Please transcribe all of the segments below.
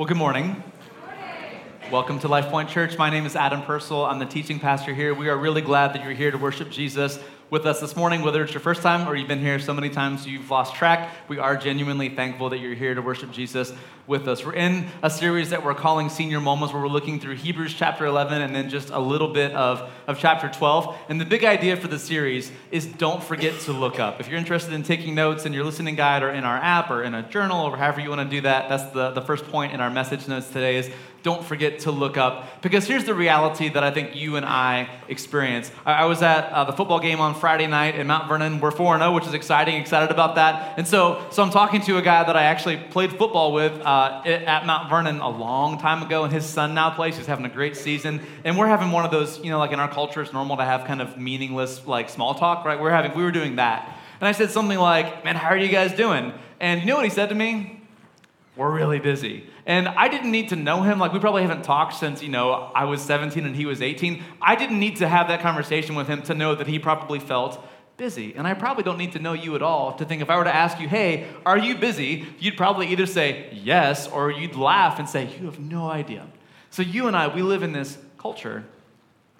Well, good morning. Welcome to Life Point Church. My name is Adam Purcell. I'm the teaching pastor here. We are really glad that you're here to worship Jesus with us this morning, whether it's your first time or you've been here so many times you've lost track. We are genuinely thankful that you're here to worship Jesus with us. We're in a series that we're calling Senior Moments, where we're looking through Hebrews chapter 11 and then just a little bit of, of chapter 12. And the big idea for the series is don't forget to look up. If you're interested in taking notes in your listening guide or in our app or in a journal or however you want to do that, that's the, the first point in our message notes today is don't forget to look up. Because here's the reality that I think you and I experience. I, was at uh, the football game on Friday night in Mount Vernon. We're 4 0, which is exciting, excited about that. And so, so I'm talking to a guy that I actually played football with uh, at Mount Vernon a long time ago, and his son now plays. He's having a great season. And we're having one of those, you know, like in our culture, it's normal to have kind of meaningless, like small talk, right? We're having, we were doing that. And I said something like, Man, how are you guys doing? And you know what he said to me? We're really busy. And I didn't need to know him. Like, we probably haven't talked since, you know, I was 17 and he was 18. I didn't need to have that conversation with him to know that he probably felt busy. And I probably don't need to know you at all to think if I were to ask you, hey, are you busy? You'd probably either say yes or you'd laugh and say, you have no idea. So, you and I, we live in this culture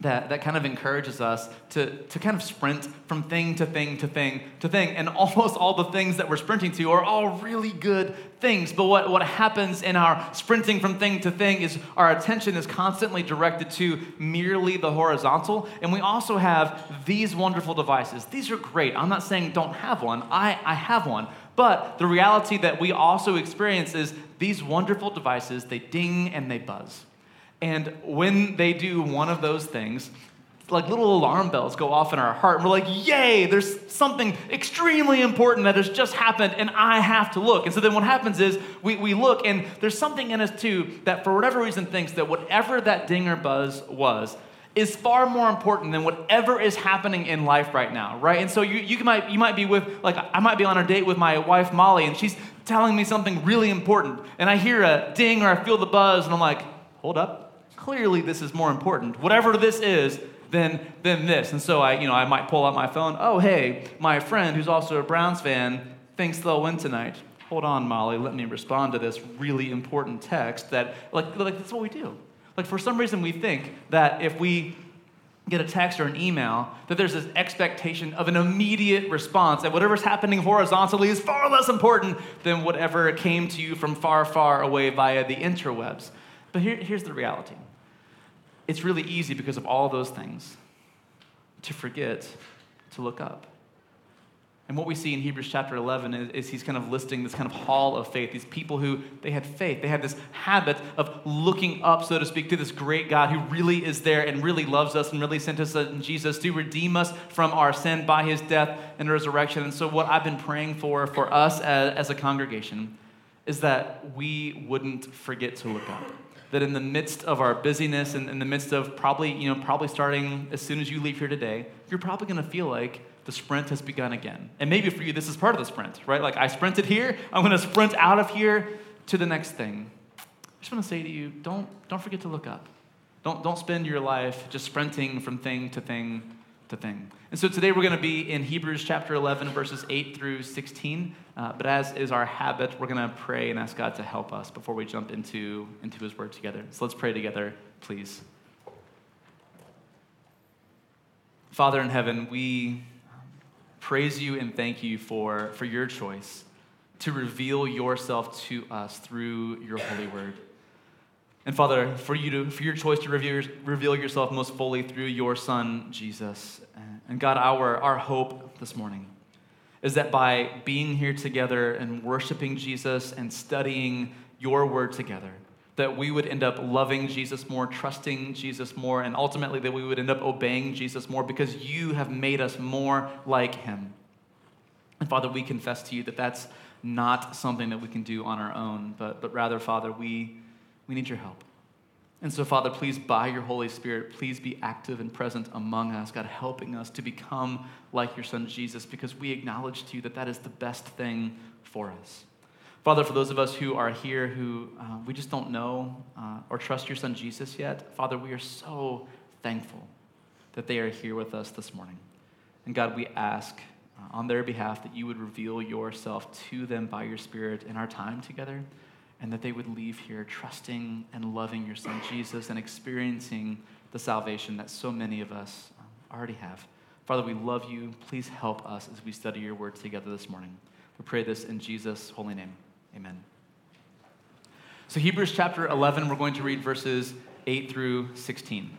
that, that kind of encourages us to, to kind of sprint from thing to thing to thing to thing. And almost all the things that we're sprinting to are all really good things. But what, what happens in our sprinting from thing to thing is our attention is constantly directed to merely the horizontal. And we also have these wonderful devices. These are great. I'm not saying don't have one, I, I have one. But the reality that we also experience is these wonderful devices, they ding and they buzz. And when they do one of those things, like little alarm bells go off in our heart, and we're like, yay, there's something extremely important that has just happened, and I have to look. And so then what happens is we, we look, and there's something in us too that for whatever reason thinks that whatever that dinger buzz was, is far more important than whatever is happening in life right now, right? And so you, you might you might be with like I might be on a date with my wife Molly, and she's telling me something really important, and I hear a ding or I feel the buzz, and I'm like, hold up, clearly this is more important. Whatever this is, than, than this. And so I, you know, I might pull out my phone. Oh, hey, my friend who's also a Browns fan thinks they'll win tonight. Hold on, Molly. Let me respond to this really important text that, like, like that's what we do. Like, for some reason, we think that if we get a text or an email, that there's this expectation of an immediate response, that whatever's happening horizontally is far less important than whatever came to you from far, far away via the interwebs. But here, here's the reality it's really easy because of all those things to forget to look up. And what we see in Hebrews chapter 11 is, is, he's kind of listing this kind of hall of faith, these people who they had faith. They had this habit of looking up, so to speak, to this great God who really is there and really loves us and really sent us in Jesus to redeem us from our sin by his death and resurrection. And so, what I've been praying for for us as, as a congregation is that we wouldn't forget to look up that in the midst of our busyness and in the midst of probably, you know, probably starting as soon as you leave here today, you're probably going to feel like the sprint has begun again. And maybe for you, this is part of the sprint, right? Like I sprinted here, I'm going to sprint out of here to the next thing. I just want to say to you, don't, don't forget to look up. Don't, don't spend your life just sprinting from thing to thing to thing. And so today we're going to be in Hebrews chapter 11, verses 8 through 16. Uh, but as is our habit, we're going to pray and ask God to help us before we jump into, into his word together. So let's pray together, please. Father in heaven, we praise you and thank you for, for your choice to reveal yourself to us through your holy word. And Father, for you to, for your choice to reveal, reveal yourself most fully through your Son, Jesus. And God, our, our hope this morning is that by being here together and worshiping Jesus and studying your word together, that we would end up loving Jesus more, trusting Jesus more, and ultimately that we would end up obeying Jesus more because you have made us more like him. And Father, we confess to you that that's not something that we can do on our own, but, but rather, Father, we we need your help. And so, Father, please, by your Holy Spirit, please be active and present among us, God, helping us to become like your Son Jesus, because we acknowledge to you that that is the best thing for us. Father, for those of us who are here who uh, we just don't know uh, or trust your Son Jesus yet, Father, we are so thankful that they are here with us this morning. And God, we ask uh, on their behalf that you would reveal yourself to them by your Spirit in our time together and that they would leave here trusting and loving your son Jesus and experiencing the salvation that so many of us um, already have. Father, we love you. Please help us as we study your word together this morning. We pray this in Jesus' holy name. Amen. So, Hebrews chapter 11, we're going to read verses 8 through 16.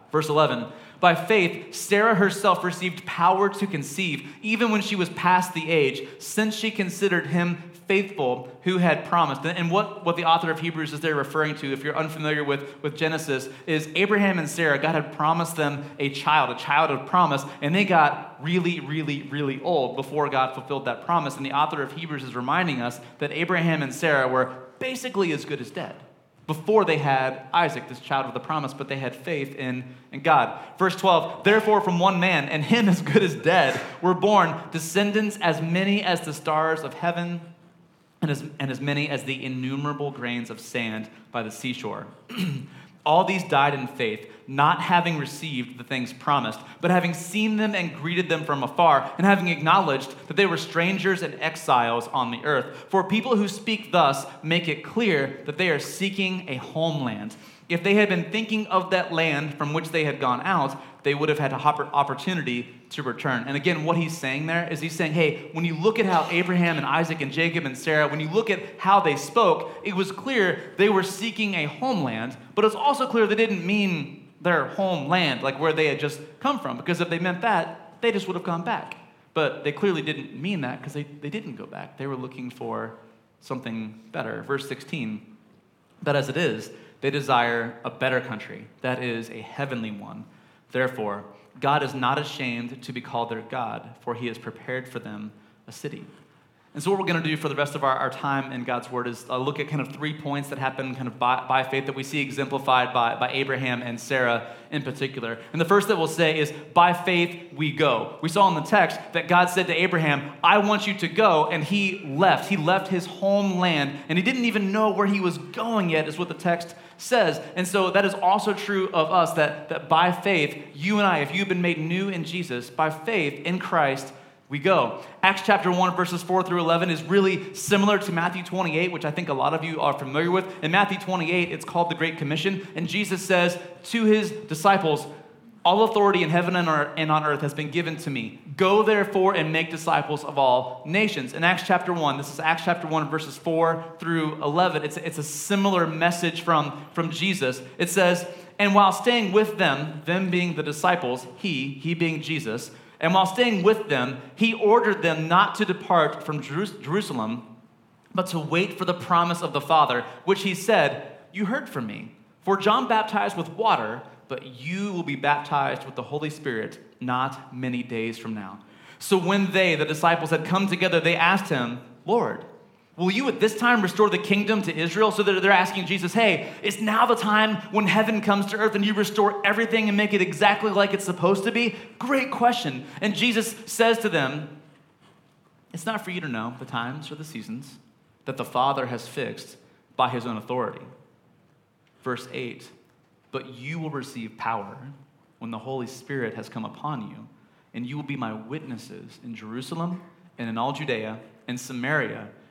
Verse 11 By faith, Sarah herself received power to conceive, even when she was past the age, since she considered him faithful who had promised. And what, what the author of Hebrews is there referring to, if you're unfamiliar with, with Genesis, is Abraham and Sarah, God had promised them a child, a child of promise, and they got really, really, really old before God fulfilled that promise. And the author of Hebrews is reminding us that Abraham and Sarah were basically as good as dead before they had Isaac, this child of the promise, but they had faith in, in God. Verse 12, therefore, from one man, and him as good as dead, were born descendants as many as the stars of heaven and as, and as many as the innumerable grains of sand by the seashore. All these died in faith, not having received the things promised, but having seen them and greeted them from afar, and having acknowledged that they were strangers and exiles on the earth. For people who speak thus make it clear that they are seeking a homeland. If they had been thinking of that land from which they had gone out, they would have had an opportunity to return. And again, what he's saying there is he's saying, hey, when you look at how Abraham and Isaac and Jacob and Sarah, when you look at how they spoke, it was clear they were seeking a homeland, but it's also clear they didn't mean their homeland, like where they had just come from, because if they meant that, they just would have gone back. But they clearly didn't mean that because they, they didn't go back. They were looking for something better. Verse 16, but as it is, they desire a better country, that is, a heavenly one. Therefore, God is not ashamed to be called their God, for he has prepared for them a city. And so, what we're going to do for the rest of our, our time in God's Word is uh, look at kind of three points that happen kind of by, by faith that we see exemplified by, by Abraham and Sarah in particular. And the first that we'll say is, by faith we go. We saw in the text that God said to Abraham, I want you to go. And he left. He left his homeland, and he didn't even know where he was going yet, is what the text says. And so that is also true of us that, that by faith, you and I, if you've been made new in Jesus, by faith in Christ, we go. Acts chapter 1, verses 4 through 11 is really similar to Matthew 28, which I think a lot of you are familiar with. In Matthew 28, it's called the Great Commission, and Jesus says to his disciples, all authority in heaven and on earth has been given to me. Go therefore and make disciples of all nations. In Acts chapter 1, this is Acts chapter 1, verses 4 through 11. It's, it's a similar message from, from Jesus. It says, And while staying with them, them being the disciples, he, he being Jesus, and while staying with them, he ordered them not to depart from Jerusalem, but to wait for the promise of the Father, which he said, You heard from me. For John baptized with water but you will be baptized with the Holy Spirit not many days from now. So when they, the disciples, had come together, they asked him, Lord, will you at this time restore the kingdom to Israel? So that they're asking Jesus, hey, is now the time when heaven comes to earth and you restore everything and make it exactly like it's supposed to be? Great question. And Jesus says to them, it's not for you to know the times or the seasons that the Father has fixed by his own authority. Verse 8 but you will receive power when the Holy Spirit has come upon you, and you will be my witnesses in Jerusalem and in all Judea and Samaria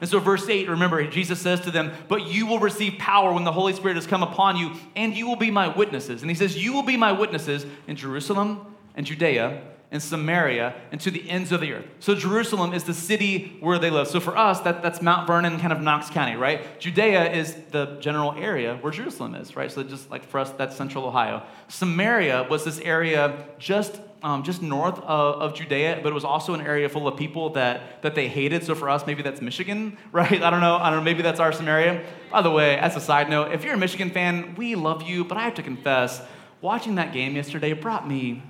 And so, verse 8, remember, Jesus says to them, But you will receive power when the Holy Spirit has come upon you, and you will be my witnesses. And he says, You will be my witnesses in Jerusalem and Judea and Samaria and to the ends of the earth. So Jerusalem is the city where they live. So for us, that, that's Mount Vernon, kind of Knox County, right? Judea is the general area where Jerusalem is, right? So just like for us, that's central Ohio. Samaria was this area just um, just north of, of, Judea, but it was also an area full of people that, that they hated. So for us, maybe that's Michigan, right? I don't know. I don't know. Maybe that's our Samaria. By the way, as a side note, if you're a Michigan fan, we love you, but I have to confess, watching that game yesterday brought me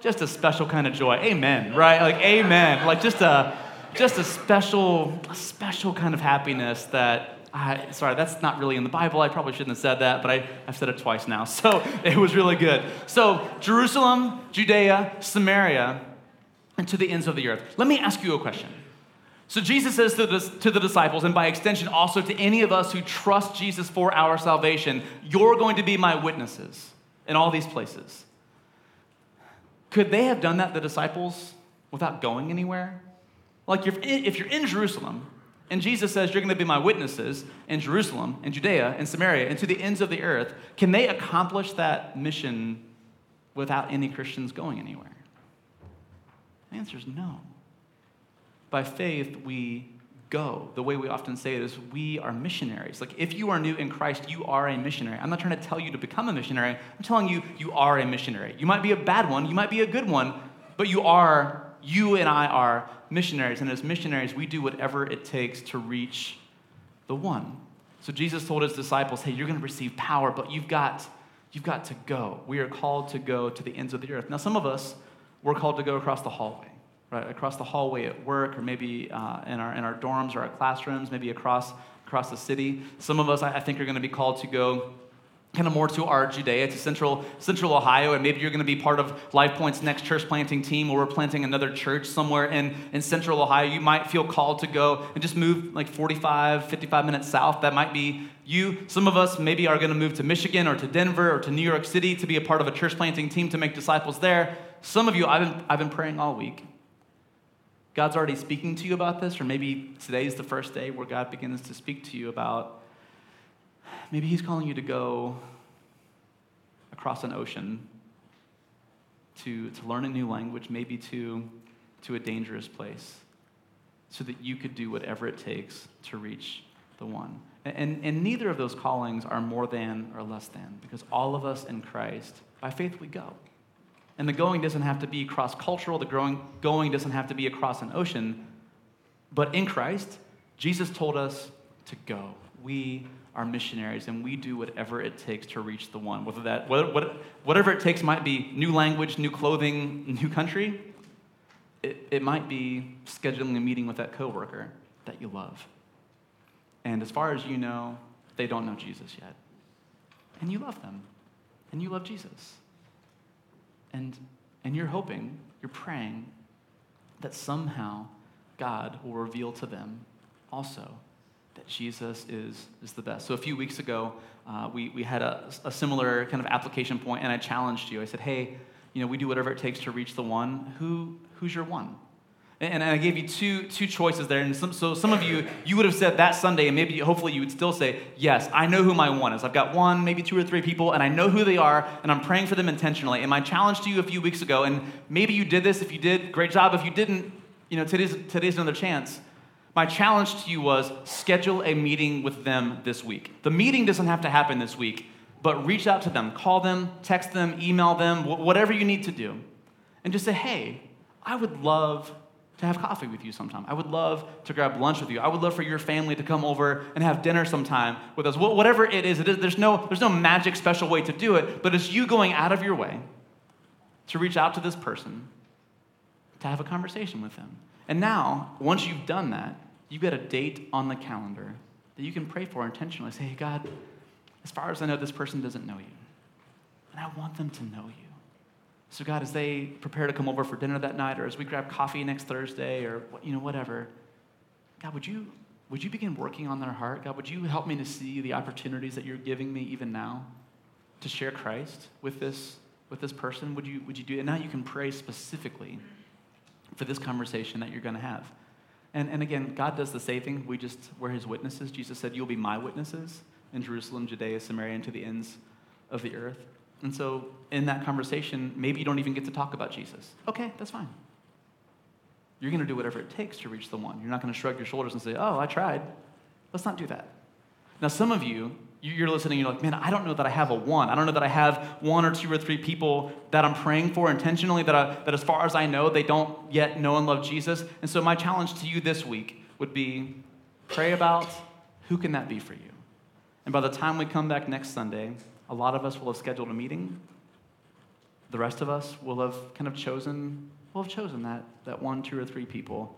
just a special kind of joy. Amen, right? Like, amen. Like, just a, just a special, a special kind of happiness that I, sorry, that's not really in the Bible. I probably shouldn't have said that, but I, I've said it twice now. So it was really good. So, Jerusalem, Judea, Samaria, and to the ends of the earth. Let me ask you a question. So, Jesus says to the, to the disciples, and by extension also to any of us who trust Jesus for our salvation, you're going to be my witnesses in all these places. Could they have done that, the disciples, without going anywhere? Like, if, if you're in Jerusalem, and Jesus says, You're going to be my witnesses in Jerusalem, in Judea, in Samaria, and to the ends of the earth. Can they accomplish that mission without any Christians going anywhere? The answer is no. By faith, we go. The way we often say it is, we are missionaries. Like, if you are new in Christ, you are a missionary. I'm not trying to tell you to become a missionary, I'm telling you, you are a missionary. You might be a bad one, you might be a good one, but you are, you and I are missionaries, and as missionaries, we do whatever it takes to reach the one. So Jesus told his disciples, hey, you're going to receive power, but you've got, you've got to go. We are called to go to the ends of the earth. Now, some of us, we're called to go across the hallway, right? Across the hallway at work, or maybe uh, in, our, in our dorms or our classrooms, maybe across, across the city. Some of us, I, I think, are going to be called to go kind of more to our Judea, to central, central Ohio, and maybe you're going to be part of Life Point's next church planting team, or we're planting another church somewhere in, in central Ohio. You might feel called to go and just move like 45, 55 minutes south. That might be you. Some of us maybe are going to move to Michigan or to Denver or to New York City to be a part of a church planting team to make disciples there. Some of you, I've been, I've been praying all week. God's already speaking to you about this, or maybe today is the first day where God begins to speak to you about Maybe He's calling you to go across an ocean to, to learn a new language, maybe to, to a dangerous place, so that you could do whatever it takes to reach the one. And, and neither of those callings are more than or less than, because all of us in Christ, by faith, we go. And the going doesn't have to be cross cultural, the growing, going doesn't have to be across an ocean. But in Christ, Jesus told us to go. We are missionaries and we do whatever it takes to reach the one. Whether that, whatever it takes might be new language, new clothing, new country. It, it might be scheduling a meeting with that coworker that you love. And as far as you know, they don't know Jesus yet. And you love them. And you love Jesus. And, and you're hoping, you're praying that somehow God will reveal to them also that Jesus is, is the best. So a few weeks ago, uh, we, we had a, a similar kind of application point, and I challenged you. I said, hey, you know, we do whatever it takes to reach the one. Who, who's your one? And, and I gave you two, two choices there. And some, so some of you, you would have said that Sunday, and maybe hopefully you would still say, yes, I know who my one is. I've got one, maybe two or three people, and I know who they are, and I'm praying for them intentionally. And my challenge to you a few weeks ago, and maybe you did this. If you did, great job. If you didn't, you know, today's, today's another chance my challenge to you was schedule a meeting with them this week. The meeting doesn't have to happen this week, but reach out to them, call them, text them, email them, whatever you need to do. And just say, hey, I would love to have coffee with you sometime. I would love to grab lunch with you. I would love for your family to come over and have dinner sometime with us. Whatever it is, it is there's, no, there's no magic special way to do it, but it's you going out of your way to reach out to this person, to have a conversation with them. And now, once you've done that, you've got a date on the calendar that you can pray for intentionally. Say, hey, God, as far as I know, this person doesn't know you. And I want them to know you. So, God, as they prepare to come over for dinner that night, or as we grab coffee next Thursday, or you know, whatever, God, would you, would you begin working on their heart? God, would you help me to see the opportunities that you're giving me even now to share Christ with this, with this person? Would you, would you do it? And now you can pray specifically for this conversation that you're going to have. And, and again, God does the saving. We just, we're his witnesses. Jesus said, You'll be my witnesses in Jerusalem, Judea, Samaria, and to the ends of the earth. And so, in that conversation, maybe you don't even get to talk about Jesus. Okay, that's fine. You're going to do whatever it takes to reach the one. You're not going to shrug your shoulders and say, Oh, I tried. Let's not do that. Now, some of you, you're listening, you're like, man, I don't know that I have a one. I don't know that I have one or two or three people that I'm praying for intentionally, that, I, that as far as I know, they don't yet know and love Jesus. And so my challenge to you this week would be pray about who can that be for you? And by the time we come back next Sunday, a lot of us will have scheduled a meeting. The rest of us will have kind of chosen, will have chosen that, that one, two, or three people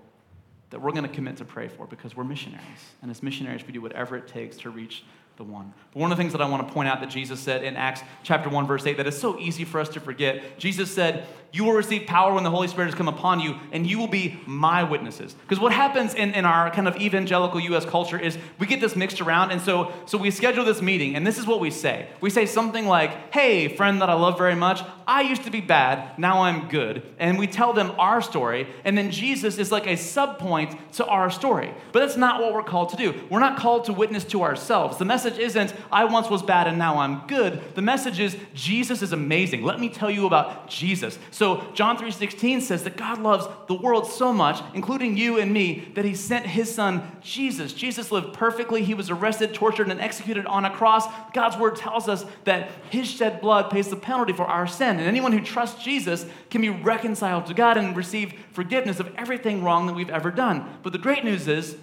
that we're going to commit to pray for because we're missionaries. And as missionaries, we do whatever it takes to reach the one. But one of the things that I want to point out that Jesus said in Acts chapter 1, verse 8, that is so easy for us to forget. Jesus said, You will receive power when the Holy Spirit has come upon you, and you will be my witnesses. Because what happens in, in our kind of evangelical US culture is we get this mixed around, and so, so we schedule this meeting, and this is what we say. We say something like, Hey, friend that I love very much, I used to be bad, now I'm good. And we tell them our story, and then Jesus is like a subpoint to our story. But that's not what we're called to do. We're not called to witness to ourselves. The message isn't, I once was bad and now I'm good. The message is, Jesus is amazing. Let me tell you about Jesus. So John 3.16 says that God loves the world so much, including you and me, that he sent his son, Jesus. Jesus lived perfectly. He was arrested, tortured, and executed on a cross. God's word tells us that his shed blood pays the penalty for our sin. And anyone who trusts Jesus can be reconciled to God and receive forgiveness of everything wrong that we've ever done. But the great news is,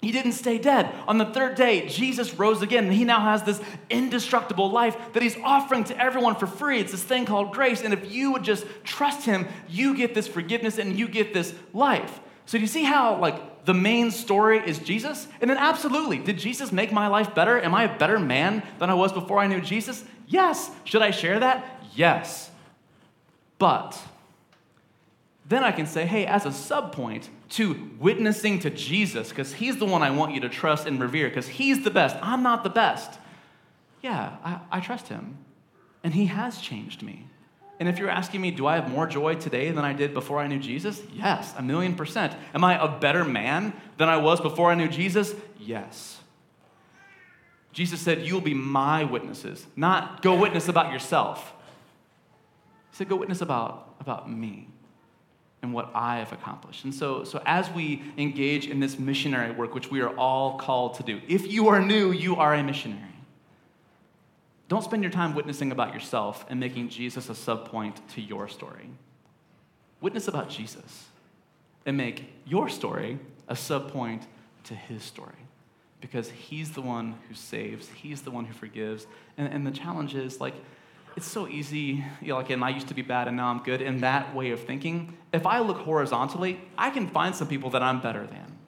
he didn't stay dead. On the third day, Jesus rose again, and he now has this indestructible life that he's offering to everyone for free. It's this thing called grace. And if you would just trust him, you get this forgiveness and you get this life. So, do you see how, like, the main story is Jesus? And then, absolutely, did Jesus make my life better? Am I a better man than I was before I knew Jesus? Yes. Should I share that? Yes. But then I can say, hey, as a subpoint, to witnessing to Jesus, because he's the one I want you to trust and revere, because he's the best. I'm not the best. Yeah, I, I, trust him. And he has changed me. And if you're asking me, do I have more joy today than I did before I knew Jesus? Yes, a million percent. Am I a better man than I was before I knew Jesus? Yes. Jesus said, You will be my witnesses, not go witness about yourself. He said, Go witness about, about me and what I have accomplished. And so, so as we engage in this missionary work, which we are all called to do, if you are new, you are a missionary. Don't spend your time witnessing about yourself and making Jesus a subpoint to your story. Witness about Jesus and make your story a subpoint to his story because he's the one who saves, he's the one who forgives. And, and the challenge is like, it's so easy, you know, like, and I used to be bad and now I'm good, in that way of thinking. If I look horizontally, I can find some people that I'm better than.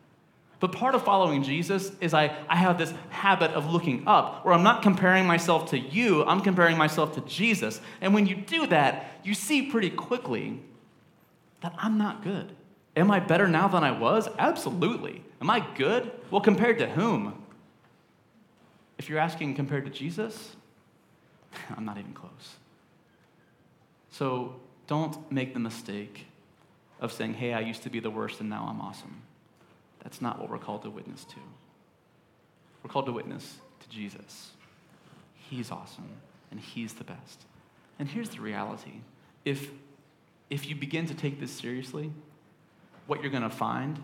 But part of following Jesus is I, I have this habit of looking up, where I'm not comparing myself to you, I'm comparing myself to Jesus. And when you do that, you see pretty quickly that I'm not good. Am I better now than I was? Absolutely. Am I good? Well, compared to whom? If you're asking compared to Jesus, I'm not even close. So don't make the mistake of saying, hey, I used to be the worst and now I'm awesome. That's not what we're called to witness to. We're called to witness to Jesus. He's awesome and He's the best. And here's the reality if, if you begin to take this seriously, what you're going to find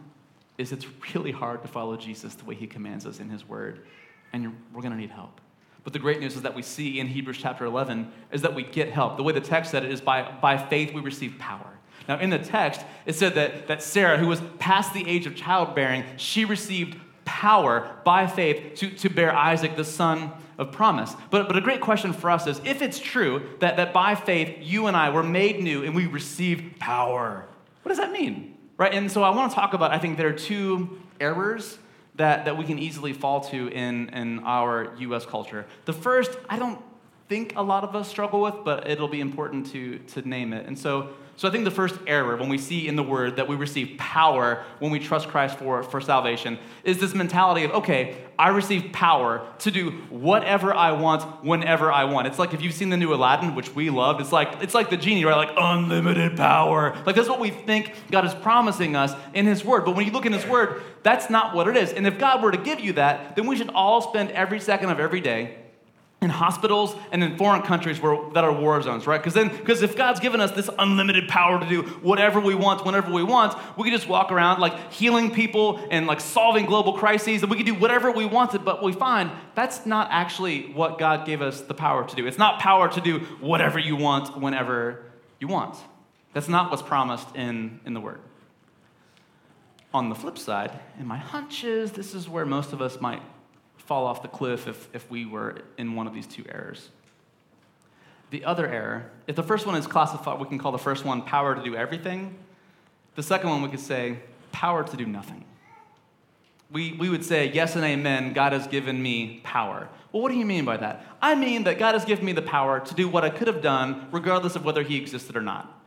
is it's really hard to follow Jesus the way He commands us in His Word, and we're going to need help. But the great news is that we see in Hebrews chapter 11 is that we get help. The way the text said it is by, by faith we receive power. Now, in the text, it said that, that Sarah, who was past the age of childbearing, she received power by faith to, to bear Isaac, the son of promise. But, but a great question for us is if it's true that, that by faith you and I were made new and we receive power, what does that mean? Right? And so I want to talk about, I think there are two errors that, that we can easily fall to in, in our US culture. The first, I don't think a lot of us struggle with, but it'll be important to, to name it. And so, so I think the first error when we see in the word that we receive power when we trust Christ for, for salvation is this mentality of, okay, I receive power to do whatever I want whenever I want. It's like if you've seen the new Aladdin, which we loved, it's like it's like the genie, right? Like unlimited power. Like that's what we think God is promising us in his word. But when you look in his word, that's not what it is. And if God were to give you that, then we should all spend every second of every day in hospitals and in foreign countries where, that are war zones, right? Because then, because if God's given us this unlimited power to do whatever we want, whenever we want, we can just walk around like healing people and like solving global crises, and we can do whatever we wanted. But we find that's not actually what God gave us the power to do. It's not power to do whatever you want, whenever you want. That's not what's promised in, in the Word. On the flip side, in my hunches, this is where most of us might fall off the cliff if, if we were in one of these two errors. The other error, if the first one is classified, we can call the first one power to do everything. The second one we could say power to do nothing. We, we would say, yes and amen, God has given me power. Well, what do you mean by that? I mean that God has given me the power to do what I could have done regardless of whether He existed or not.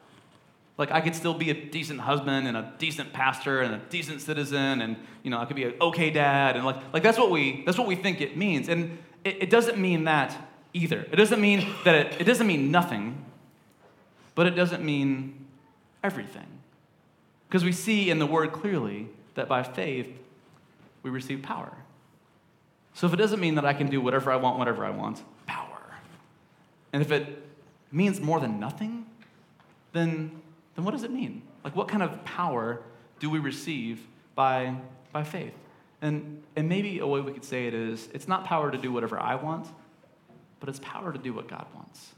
Like I could still be a decent husband and a decent pastor and a decent citizen, and you know I could be an okay dad, and like like that's what we that's what we think it means, and it, it doesn't mean that either. It doesn't mean that it, it doesn't mean nothing, but it doesn't mean everything, because we see in the word clearly that by faith we receive power. So if it doesn't mean that I can do whatever I want, whatever I want, power, and if it means more than nothing, then then what does it mean? Like, what kind of power do we receive by, by faith? And, and maybe a way we could say it is it's not power to do whatever I want, but it's power to do what God wants.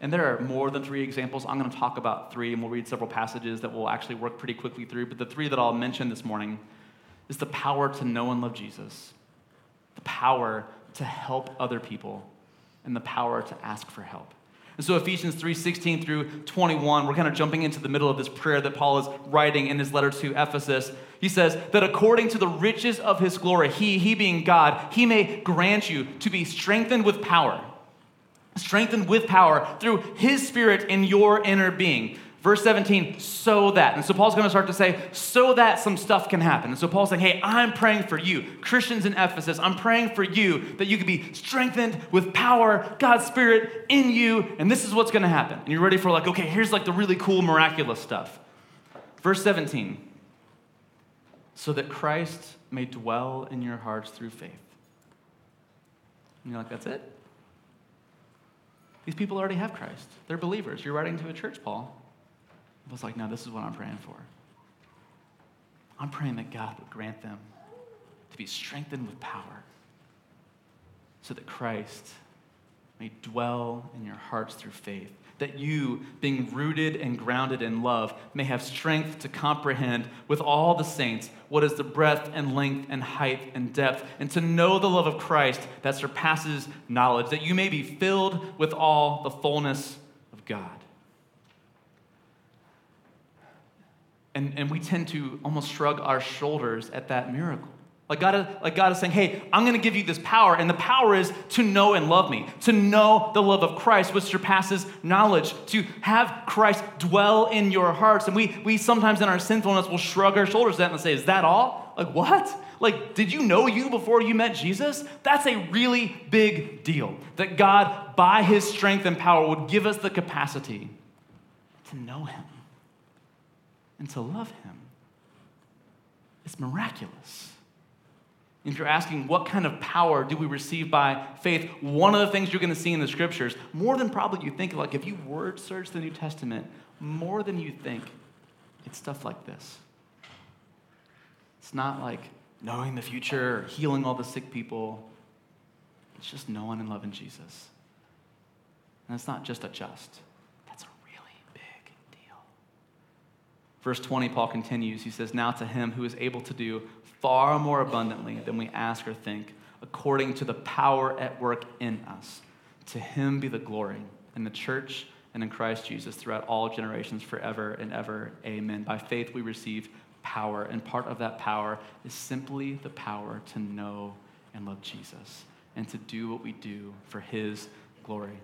And there are more than three examples. I'm going to talk about three, and we'll read several passages that we'll actually work pretty quickly through. But the three that I'll mention this morning is the power to know and love Jesus, the power to help other people, and the power to ask for help. And so Ephesians 3 16 through 21, we're kind of jumping into the middle of this prayer that Paul is writing in his letter to Ephesus. He says that according to the riches of his glory, he, he being God, he may grant you to be strengthened with power. Strengthened with power through his spirit in your inner being Verse 17, so that. And so Paul's going to start to say, so that some stuff can happen. And so Paul's saying, hey, I'm praying for you, Christians in Ephesus, I'm praying for you that you can be strengthened with power, God's Spirit in you, and this is what's going to happen. And you're ready for, like, okay, here's like the really cool, miraculous stuff. Verse 17, so that Christ may dwell in your hearts through faith. And you're like, that's it? These people already have Christ. They're believers. You're writing to a church, Paul. I was like, no, this is what I'm praying for. I'm praying that God would grant them to be strengthened with power so that Christ may dwell in your hearts through faith. That you, being rooted and grounded in love, may have strength to comprehend with all the saints what is the breadth and length and height and depth, and to know the love of Christ that surpasses knowledge, that you may be filled with all the fullness of God. And, and we tend to almost shrug our shoulders at that miracle. Like God, is, like God is saying, hey, I'm going to give you this power, and the power is to know and love me, to know the love of Christ, which surpasses knowledge, to have Christ dwell in your hearts. And we, we sometimes in our sinfulness will shrug our shoulders at that and say, is that all? Like, what? Like, did you know you before you met Jesus? That's a really big deal. That God, by his strength and power, would give us the capacity to know him and to love him. It's miraculous. If you're asking what kind of power do we receive by faith, one of the things you're going to see in the scriptures, more than probably you think, like if you word search the New Testament, more than you think, it's stuff like this. It's not like knowing the future or healing all the sick people. It's just knowing and loving Jesus. And it's not just a just. Verse 20, Paul continues. He says, Now to him who is able to do far more abundantly than we ask or think, according to the power at work in us, to him be the glory in the church and in Christ Jesus throughout all generations, forever and ever. Amen. By faith we receive power, and part of that power is simply the power to know and love Jesus and to do what we do for his glory.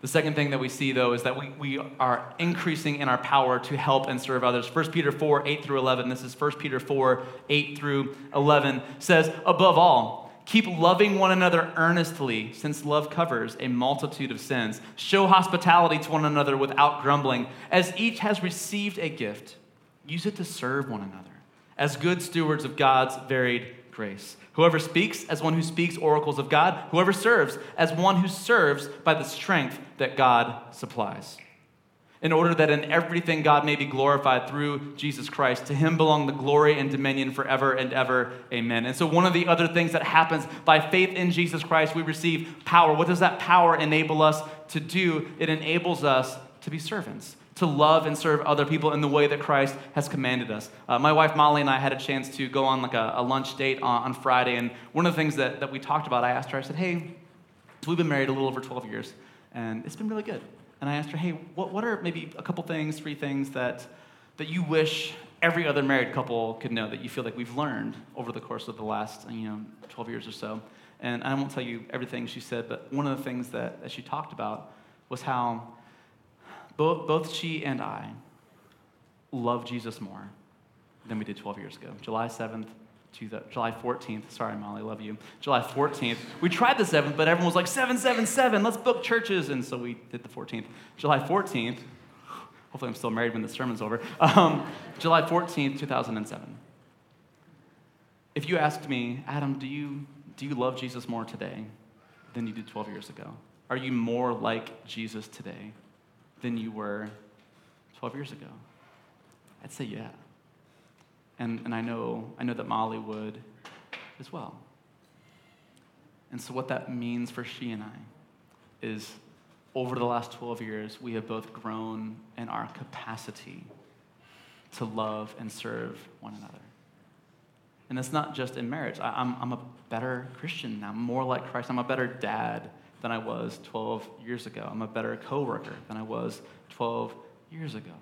The second thing that we see, though, is that we, we are increasing in our power to help and serve others. 1 Peter 4, 8 through 11, this is 1 Peter 4, 8 through 11, says, Above all, keep loving one another earnestly, since love covers a multitude of sins. Show hospitality to one another without grumbling. As each has received a gift, use it to serve one another as good stewards of God's varied grace. Whoever speaks, as one who speaks oracles of God. Whoever serves, as one who serves by the strength that God supplies. In order that in everything God may be glorified through Jesus Christ. To him belong the glory and dominion forever and ever. Amen. And so, one of the other things that happens by faith in Jesus Christ, we receive power. What does that power enable us to do? It enables us to be servants to love and serve other people in the way that Christ has commanded us. Uh, my wife Molly and I had a chance to go on like a, a lunch date on, on, Friday, and one of the things that, that we talked about, I asked her, I said, hey, so we've been married a little over 12 years, and it's been really good. And I asked her, hey, what, what are maybe a couple things, three things that, that you wish every other married couple could know that you feel like we've learned over the course of the last you know, 12 years or so? And I won't tell you everything she said, but one of the things that, that she talked about was how both, both she and I love Jesus more than we did 12 years ago. July 7th, to the, July 14th. Sorry, Molly, love you. July 14th. We tried the 7th, but everyone was like, 777, let's book churches. And so we did the 14th. July 14th, hopefully I'm still married when the sermon's over. Um, July 14th, 2007. If you asked me, Adam, do you, do you love Jesus more today than you did 12 years ago? Are you more like Jesus today than you were 12 years ago? I'd say yeah. And, and I, know, I know that Molly would as well. And so, what that means for she and I is over the last 12 years, we have both grown in our capacity to love and serve one another. And it's not just in marriage. I, am I'm, I'm a better Christian now, I'm more like Christ. I'm a better dad than I was 12 years ago. I'm a better coworker than I was 12 years ago.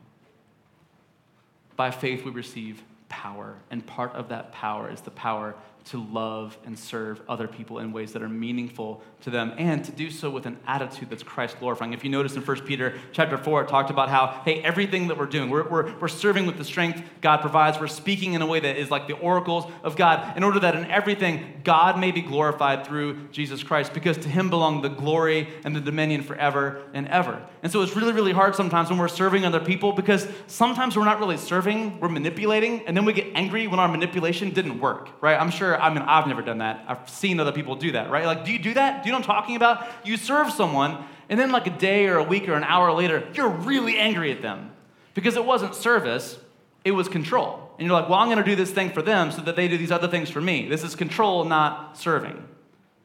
By faith, we receive power, and part of that power is the power to love and serve other people in ways that are meaningful to them and to do so with an attitude that's Christ glorifying. If you notice in 1 Peter chapter 4, it talked about how, hey, everything that we're doing, we're, we're, we're serving with the strength God provides. We're speaking in a way that is like the oracles of God in order that in everything God may be glorified through Jesus Christ because to him belong the glory and the dominion forever and ever. And so it's really, really hard sometimes when we're serving other people because sometimes we're not really serving, we're manipulating, and then we get angry when our manipulation didn't work, right? I'm sure I mean, I've never done that. I've seen other people do that, right? Like, do you do that? Do you know what I'm talking about? You serve someone, and then like a day or a week or an hour later, you're really angry at them because it wasn't service, it was control. And you're like, well, I'm going to do this thing for them so that they do these other things for me. This is control, not serving.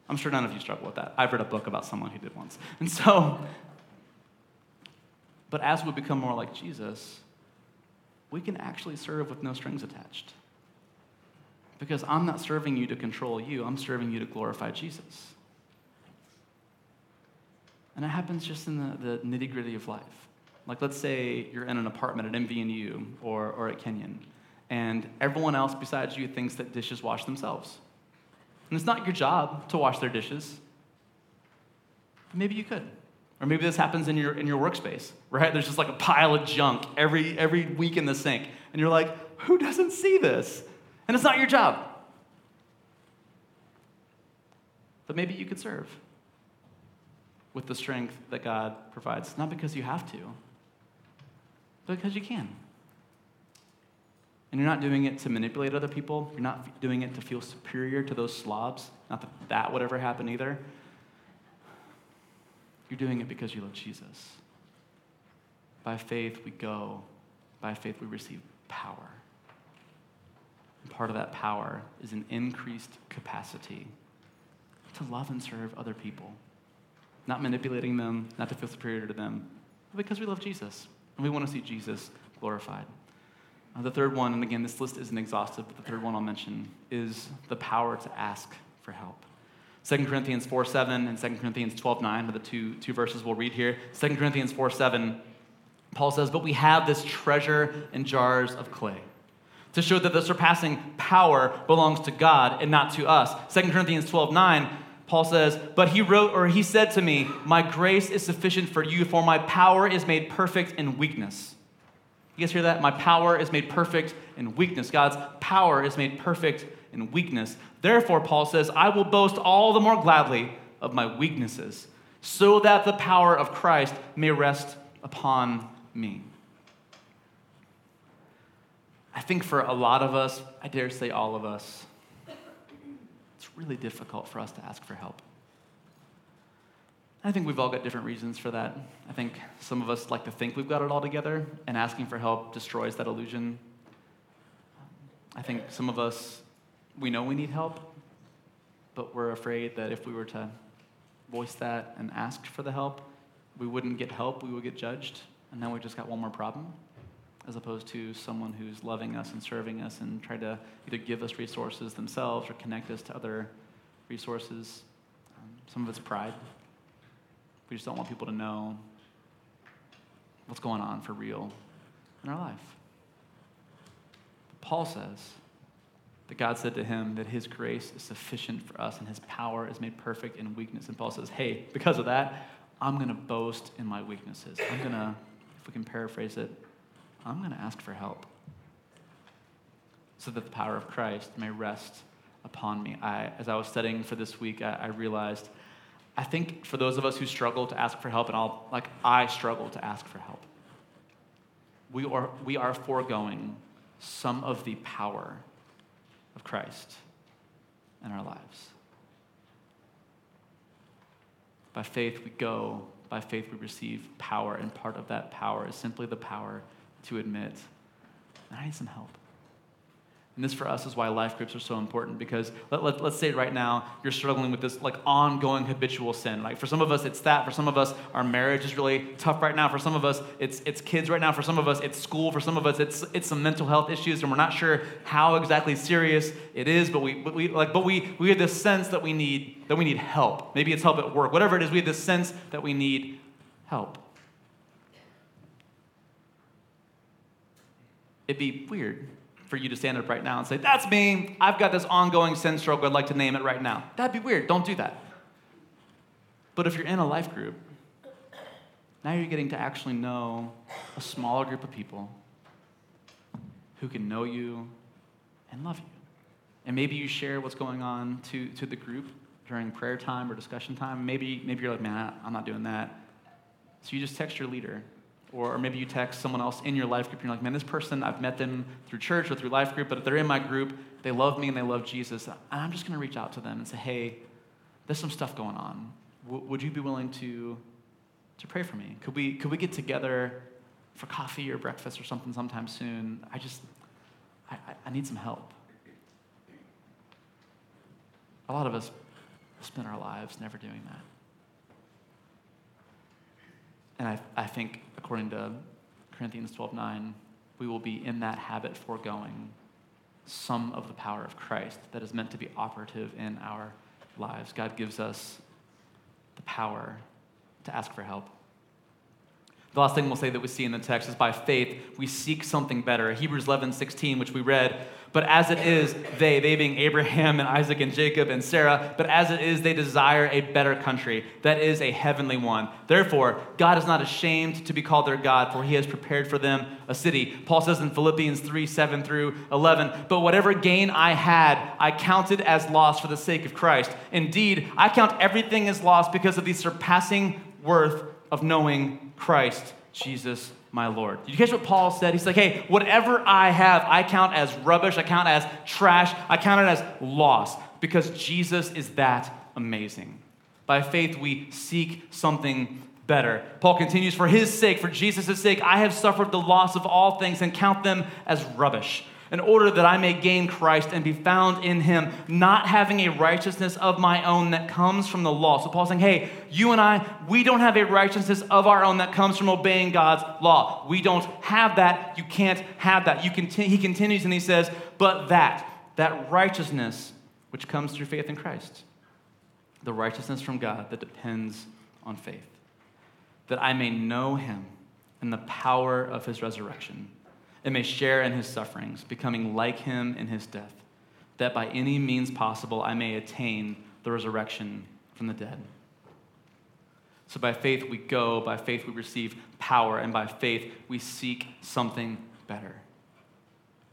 I'm sure none of you struggle with that. I've read a book about someone who did once. And so, but as we become more like Jesus, we can actually serve with no strings attached. Because I'm not serving you to control you, I'm serving you to glorify Jesus. And it happens just in the, the nitty gritty of life. Like, let's say you're in an apartment at MVNU or, or at Kenyon, and everyone else besides you thinks that dishes wash themselves. And it's not your job to wash their dishes. Maybe you could. Or maybe this happens in your, in your workspace, right? There's just like a pile of junk every, every week in the sink. And you're like, who doesn't see this? And it's not your job. But maybe you could serve with the strength that God provides, not because you have to, but because you can. And you're not doing it to manipulate other people. You're not doing it to feel superior to those slobs. Not that that would ever happen either. You're doing it because you love Jesus. By faith, we go. By faith, we receive power. Part of that power is an increased capacity to love and serve other people, not manipulating them, not to feel superior to them, but because we love Jesus and we want to see Jesus glorified. Uh, the third one, and again, this list isn't exhaustive, but the third one I'll mention is the power to ask for help. 2 Corinthians 4 7 and 2 Corinthians 12 9 are the two, two verses we'll read here. 2 Corinthians 4 7, Paul says, But we have this treasure in jars of clay to show that the surpassing power belongs to God and not to us. 2 Corinthians 12 9, Paul says, But he wrote, or he said to me, My grace is sufficient for you, for my power is made perfect in weakness. You guys hear that? My power is made perfect in weakness. God's power is made perfect in weakness. Therefore, Paul says, I will boast all the more gladly of my weaknesses, so that the power of Christ may rest upon me. I think for a lot of us, I dare say all of us, it's really difficult for us to ask for help. I think we've all got different reasons for that. I think some of us like to think we've got it all together, and asking for help destroys that illusion. I think some of us, we know we need help, but we're afraid that if we were to voice that and ask for the help, we wouldn't get help, we would get judged, and then we just got one more problem, as opposed to someone who's loving us and serving us and try to either give us resources themselves or connect us to other resources. Um, some of it's pride. We just don't want people to know what's going on for real in our life. But Paul says that God said to him that his grace is sufficient for us and his power is made perfect in weakness. And Paul says, hey, because of that, I'm going to boast in my weaknesses. I'm going to, if we can paraphrase it, I'm going to ask for help so that the power of Christ may rest upon me. I, as I was studying for this week, I, I realized I think for those of us who struggle to ask for help, and I'll, like I struggle to ask for help, we are, we are foregoing some of the power of Christ in our lives. By faith, we go. By faith, we receive power. And part of that power is simply the power to admit, I need some help. And this for us is why life groups are so important because let, let, us say it right now you're struggling with this like ongoing habitual sin. Like for some of us, it's that. For some of us, our marriage is really tough right now. For some of us, it's, it's kids right now. For some of us, it's school. For some of us, it's, it's some mental health issues and we're not sure how exactly serious it is, but we, but we, like, but we, we have this sense that we, need, that we need help. Maybe it's help at work. Whatever it is, we have this sense that we need help. It'd be weird for you to stand up right now and say, That's me. I've got this ongoing sin struggle. I'd like to name it right now. That'd be weird. Don't do that. But if you're in a life group, now you're getting to actually know a smaller group of people who can know you and love you. And maybe you share what's going on to, to the group during prayer time or discussion time. Maybe, maybe you're like, man, I'm not doing that. So you just text your leader or, maybe you text someone else in your life group and you're like, man, this person, I've met them through church or through life group, but if they're in my group, they love me and they love Jesus. And I'm just going to reach out to them and say, hey, there's some stuff going on. W- would you be willing to, to pray for me? Could we, could we get together for coffee or breakfast or something sometime soon? I just, I, I need some help. A lot of us spend our lives never doing that. And I, I think, according to Corinthians 12 9, we will be in that habit foregoing some of the power of Christ that is meant to be operative in our lives. God gives us the power to ask for help. The last thing we'll say that we see in the text is by faith, we seek something better. Hebrews 11, 16, which we read, but as it is, they, they being Abraham and Isaac and Jacob and Sarah, but as it is, they desire a better country, that is a heavenly one. Therefore, God is not ashamed to be called their God, for he has prepared for them a city. Paul says in Philippians 3, 7 through 11, but whatever gain I had, I counted as loss for the sake of Christ. Indeed, I count everything as loss because of the surpassing worth of knowing Christ Jesus my Lord. Did you catch what Paul said? He's like, hey, whatever I have, I count as rubbish, I count as trash, I count it as loss because Jesus is that amazing. By faith, we seek something better. Paul continues, for his sake, for Jesus' sake, I have suffered the loss of all things and count them as rubbish in order that I may gain Christ and be found in him, not having a righteousness of my own that comes from the law. So Paul's saying, hey, you and I, we don't have a righteousness of our own that comes from obeying God's law. We don't have that. You can't have that. You continue, he continues and he says, but that, that righteousness which comes through faith in Christ, the righteousness from God that depends on faith, that I may know him and the power of his resurrection and may share in his sufferings, becoming like him in his death, that by any means possible I may attain the resurrection from the dead. So by faith we go, by faith we receive power, and by faith we seek something better.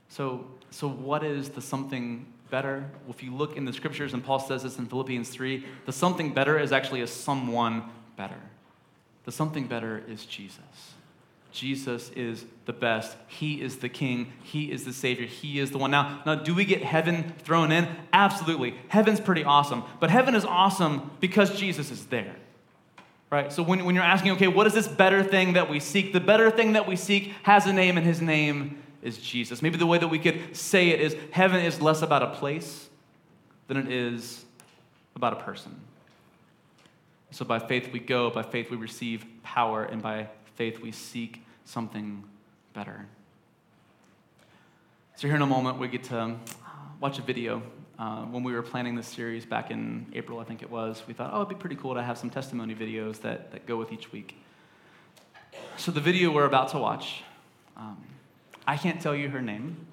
So, so what is the something better? Well, if you look in the scriptures, and Paul says this in Philippians 3, the something better is actually a someone better. The something better is Jesus. Jesus is the best. He is the king. He is the savior. He is the one. Now, now, do we get heaven thrown in? Absolutely. Heaven's pretty awesome. But heaven is awesome because Jesus is there. Right? So when, when you're asking, okay, what is this better thing that we seek? The better thing that we seek has a name, and his name is Jesus. Maybe the way that we could say it is heaven is less about a place than it is about a person. So by faith we go, by faith we receive power, and by faith we seek something better. So, here in a moment, we get to watch a video. Uh, when we were planning this series back in April, I think it was, we thought, oh, it'd be pretty cool to have some testimony videos that, that go with each week. So, the video we're about to watch, um, I can't tell you her name.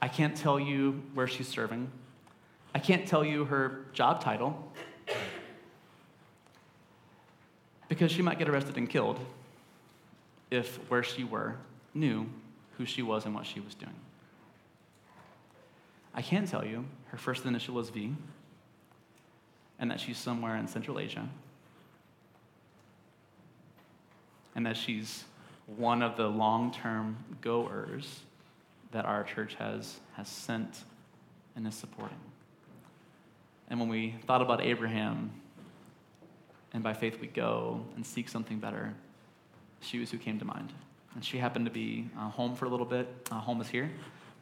I can't tell you where she's serving. I can't tell you her job title because she might get arrested and killed if where she were knew who she was and what she was doing. I can tell you her first initial is V, and that she's somewhere in Central Asia, and that she's one of the long term goers that our church has, has sent and is supporting. And when we thought about Abraham, and by faith we go and seek something better, she was who came to mind. And she happened to be uh, home for a little bit. Uh, home is here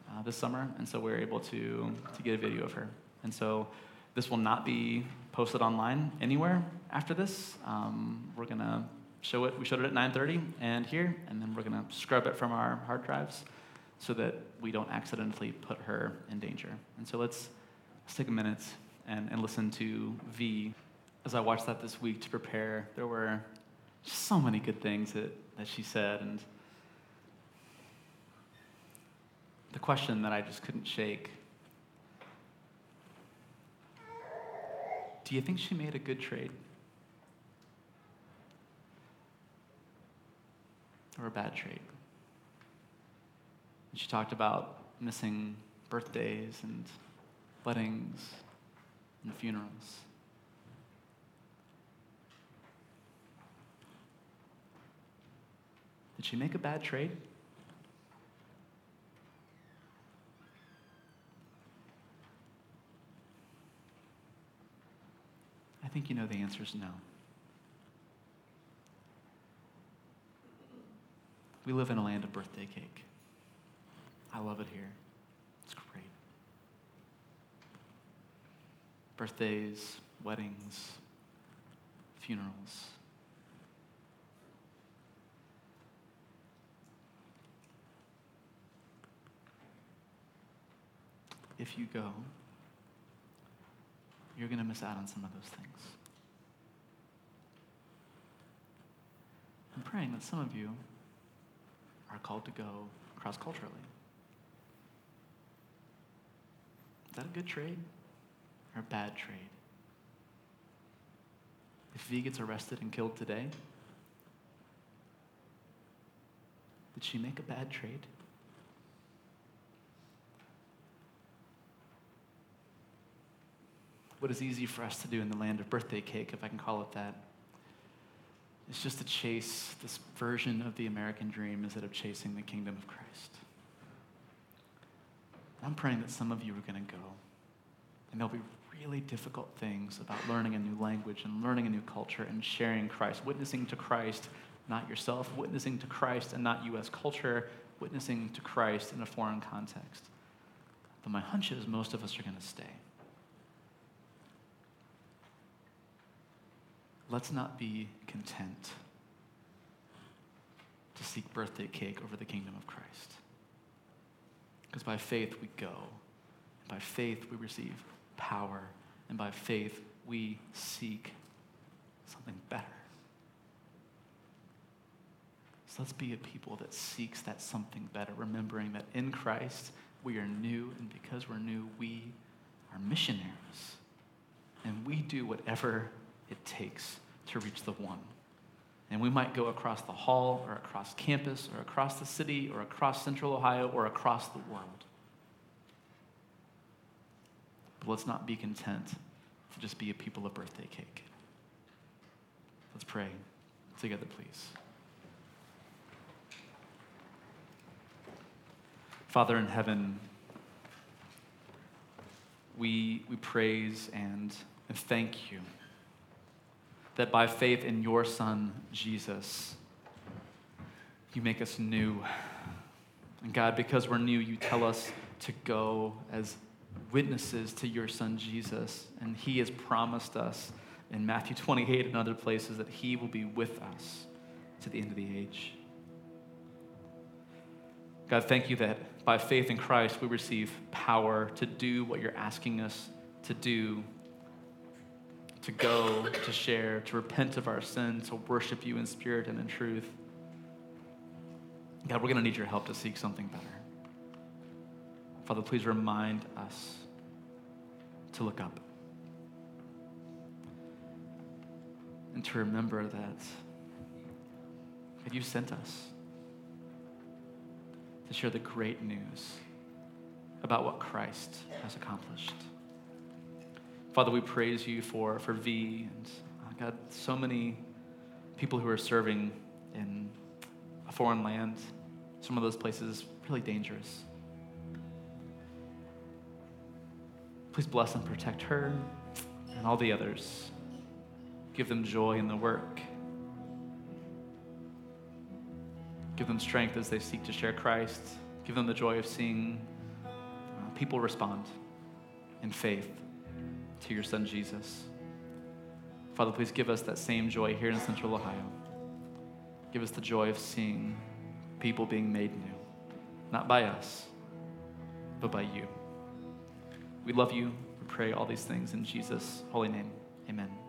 uh, this summer, and so we were able to, to get a video of her. And so this will not be posted online anywhere after this. Um, we're going to show it. We showed it at 9:30 and here, and then we're going to scrub it from our hard drives so that we don't accidentally put her in danger. And so let's, let's take a minute and, and listen to V. As I watched that this week to prepare, there were so many good things that, that she said. And the question that I just couldn't shake do you think she made a good trade? Or a bad trade? And she talked about missing birthdays and weddings and funerals. Did she make a bad trade? I think you know the answer is no. We live in a land of birthday cake. I love it here. It's great. Birthdays, weddings, funerals. If you go, you're going to miss out on some of those things. I'm praying that some of you are called to go cross culturally. Is that a good trade or a bad trade? If V gets arrested and killed today, did she make a bad trade? What is easy for us to do in the land of birthday cake, if I can call it that, is just to chase this version of the American dream instead of chasing the kingdom of Christ. I'm praying that some of you are going to go, and there'll be really difficult things about learning a new language and learning a new culture and sharing Christ, witnessing to Christ, not yourself, witnessing to Christ and not U.S. culture, witnessing to Christ in a foreign context. But my hunch is most of us are going to stay. Let's not be content to seek birthday cake over the kingdom of Christ. Because by faith we go, and by faith we receive power, and by faith we seek something better. So let's be a people that seeks that something better, remembering that in Christ we are new, and because we're new, we are missionaries. And we do whatever it takes to reach the one. And we might go across the hall or across campus or across the city or across central Ohio or across the world. But let's not be content to just be a people of birthday cake. Let's pray together, please. Father in heaven, we, we praise and, and thank you that by faith in your Son, Jesus, you make us new. And God, because we're new, you tell us to go as witnesses to your Son, Jesus. And He has promised us in Matthew 28 and other places that He will be with us to the end of the age. God, thank you that by faith in Christ we receive power to do what you're asking us to do to go, to share, to repent of our sin, to worship you in spirit and in truth. God, we're going to need your help to seek something better. Father, please remind us to look up and to remember that, that you sent us to share the great news about what Christ has accomplished. Father, we praise you for, for V and uh, God, so many people who are serving in a foreign land. Some of those places really dangerous. Please bless and protect her and all the others. Give them joy in the work. Give them strength as they seek to share Christ. Give them the joy of seeing uh, people respond in faith to your son Jesus. Father, please give us that same joy here in Central Ohio. Give us the joy of seeing people being made new, not by us, but by you. We love you. We pray all these things in Jesus' holy name. Amen.